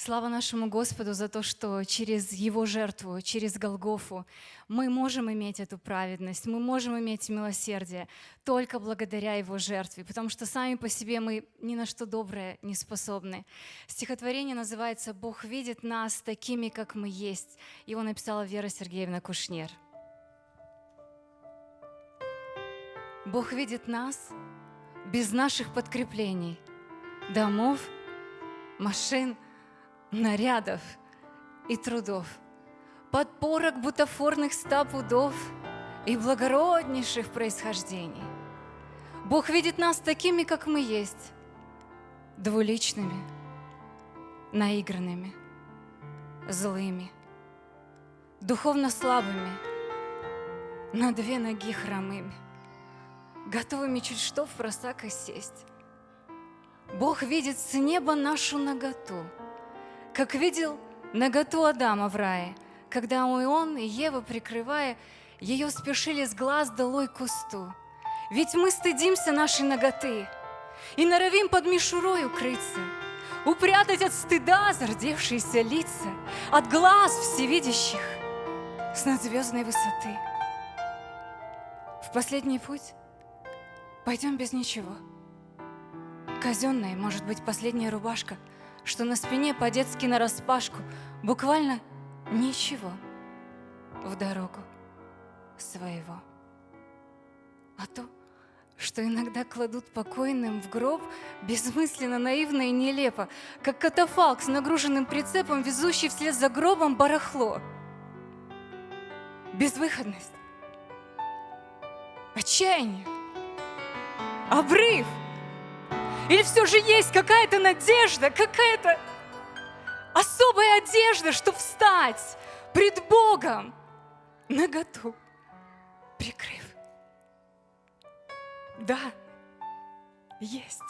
Слава нашему Господу за то, что через Его жертву, через Голгофу мы можем иметь эту праведность, мы можем иметь милосердие только благодаря Его жертве, потому что сами по себе мы ни на что доброе не способны. Стихотворение называется «Бог видит нас такими, как мы есть». Его написала Вера Сергеевна Кушнер. Бог видит нас без наших подкреплений, домов, машин – нарядов и трудов, подпорок бутафорных ста пудов и благороднейших происхождений. Бог видит нас такими, как мы есть, двуличными, наигранными, злыми, духовно слабыми, на две ноги хромыми, готовыми чуть что в просака сесть. Бог видит с неба нашу наготу – как видел наготу Адама в рае, когда и он, и Ева, прикрывая, ее спешили с глаз долой кусту. Ведь мы стыдимся нашей ноготы и норовим под мишурой укрыться, упрятать от стыда зардевшиеся лица, от глаз всевидящих с надзвездной высоты. В последний путь пойдем без ничего. Казенная, может быть, последняя рубашка — что на спине по-детски нараспашку буквально ничего в дорогу своего. А то, что иногда кладут покойным в гроб бессмысленно, наивно и нелепо, как катафалк с нагруженным прицепом, везущий вслед за гробом барахло. Безвыходность, отчаяние, обрыв — или все же есть какая-то надежда, какая-то особая одежда, чтобы встать пред Богом наготу, прикрыв. Да, есть.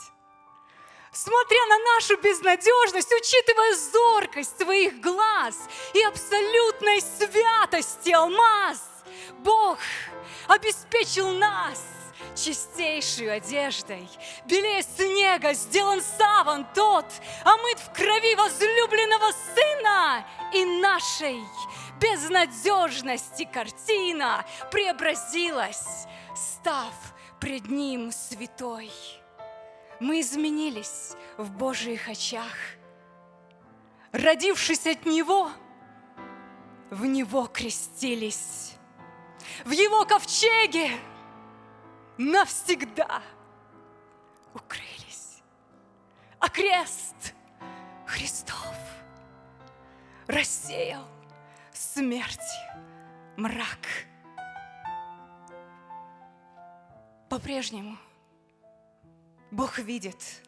Смотря на нашу безнадежность, учитывая зоркость своих глаз и абсолютной святости алмаз, Бог обеспечил нас – чистейшей одеждой. Белее снега сделан саван тот, омыт в крови возлюбленного сына и нашей безнадежности картина преобразилась, став пред ним святой. Мы изменились в Божьих очах. Родившись от Него, в Него крестились. В Его ковчеге навсегда укрылись. А крест Христов рассеял смерти мрак. По-прежнему Бог видит,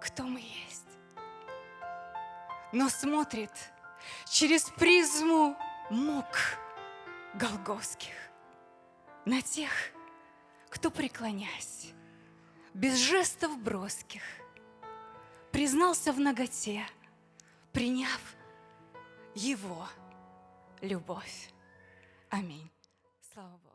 кто мы есть, но смотрит через призму мук голгофских на тех, кто, преклонясь, без жестов броских, признался в ноготе, приняв Его любовь. Аминь. Слава Богу.